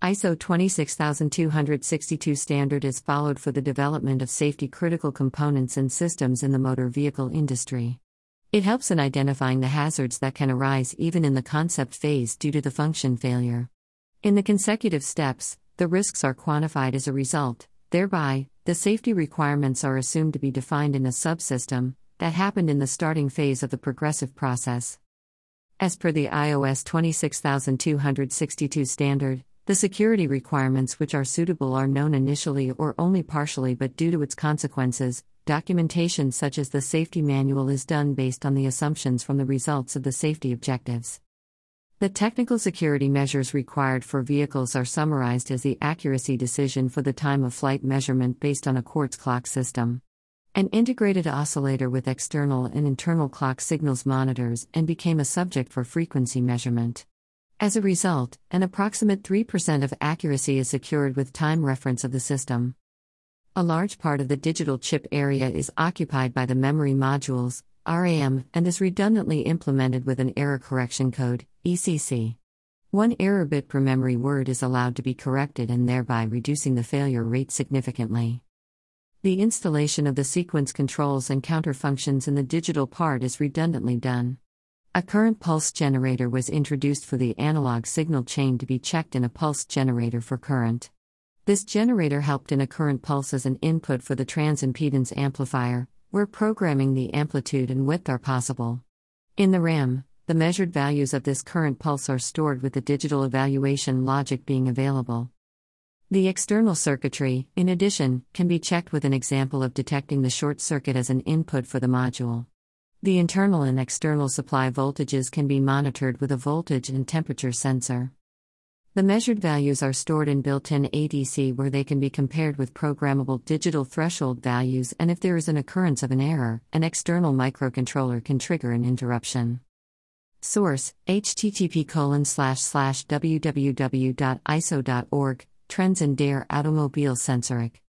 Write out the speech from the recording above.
ISO 26262 standard is followed for the development of safety critical components and systems in the motor vehicle industry. It helps in identifying the hazards that can arise even in the concept phase due to the function failure. In the consecutive steps, the risks are quantified as a result, thereby, the safety requirements are assumed to be defined in a subsystem that happened in the starting phase of the progressive process. As per the ISO 26262 standard, the security requirements which are suitable are known initially or only partially, but due to its consequences, documentation such as the safety manual is done based on the assumptions from the results of the safety objectives. The technical security measures required for vehicles are summarized as the accuracy decision for the time of flight measurement based on a quartz clock system. An integrated oscillator with external and internal clock signals monitors and became a subject for frequency measurement. As a result, an approximate 3% of accuracy is secured with time reference of the system. A large part of the digital chip area is occupied by the memory modules, RAM, and is redundantly implemented with an error correction code, ECC. One error bit per memory word is allowed to be corrected and thereby reducing the failure rate significantly. The installation of the sequence controls and counter functions in the digital part is redundantly done. A current pulse generator was introduced for the analog signal chain to be checked in a pulse generator for current. This generator helped in a current pulse as an input for the transimpedance amplifier, where programming the amplitude and width are possible. In the RAM, the measured values of this current pulse are stored with the digital evaluation logic being available. The external circuitry, in addition, can be checked with an example of detecting the short circuit as an input for the module. The internal and external supply voltages can be monitored with a voltage and temperature sensor. The measured values are stored in built in ADC where they can be compared with programmable digital threshold values, and if there is an occurrence of an error, an external microcontroller can trigger an interruption. Source http www.iso.org Trends in der Automobile Sensorik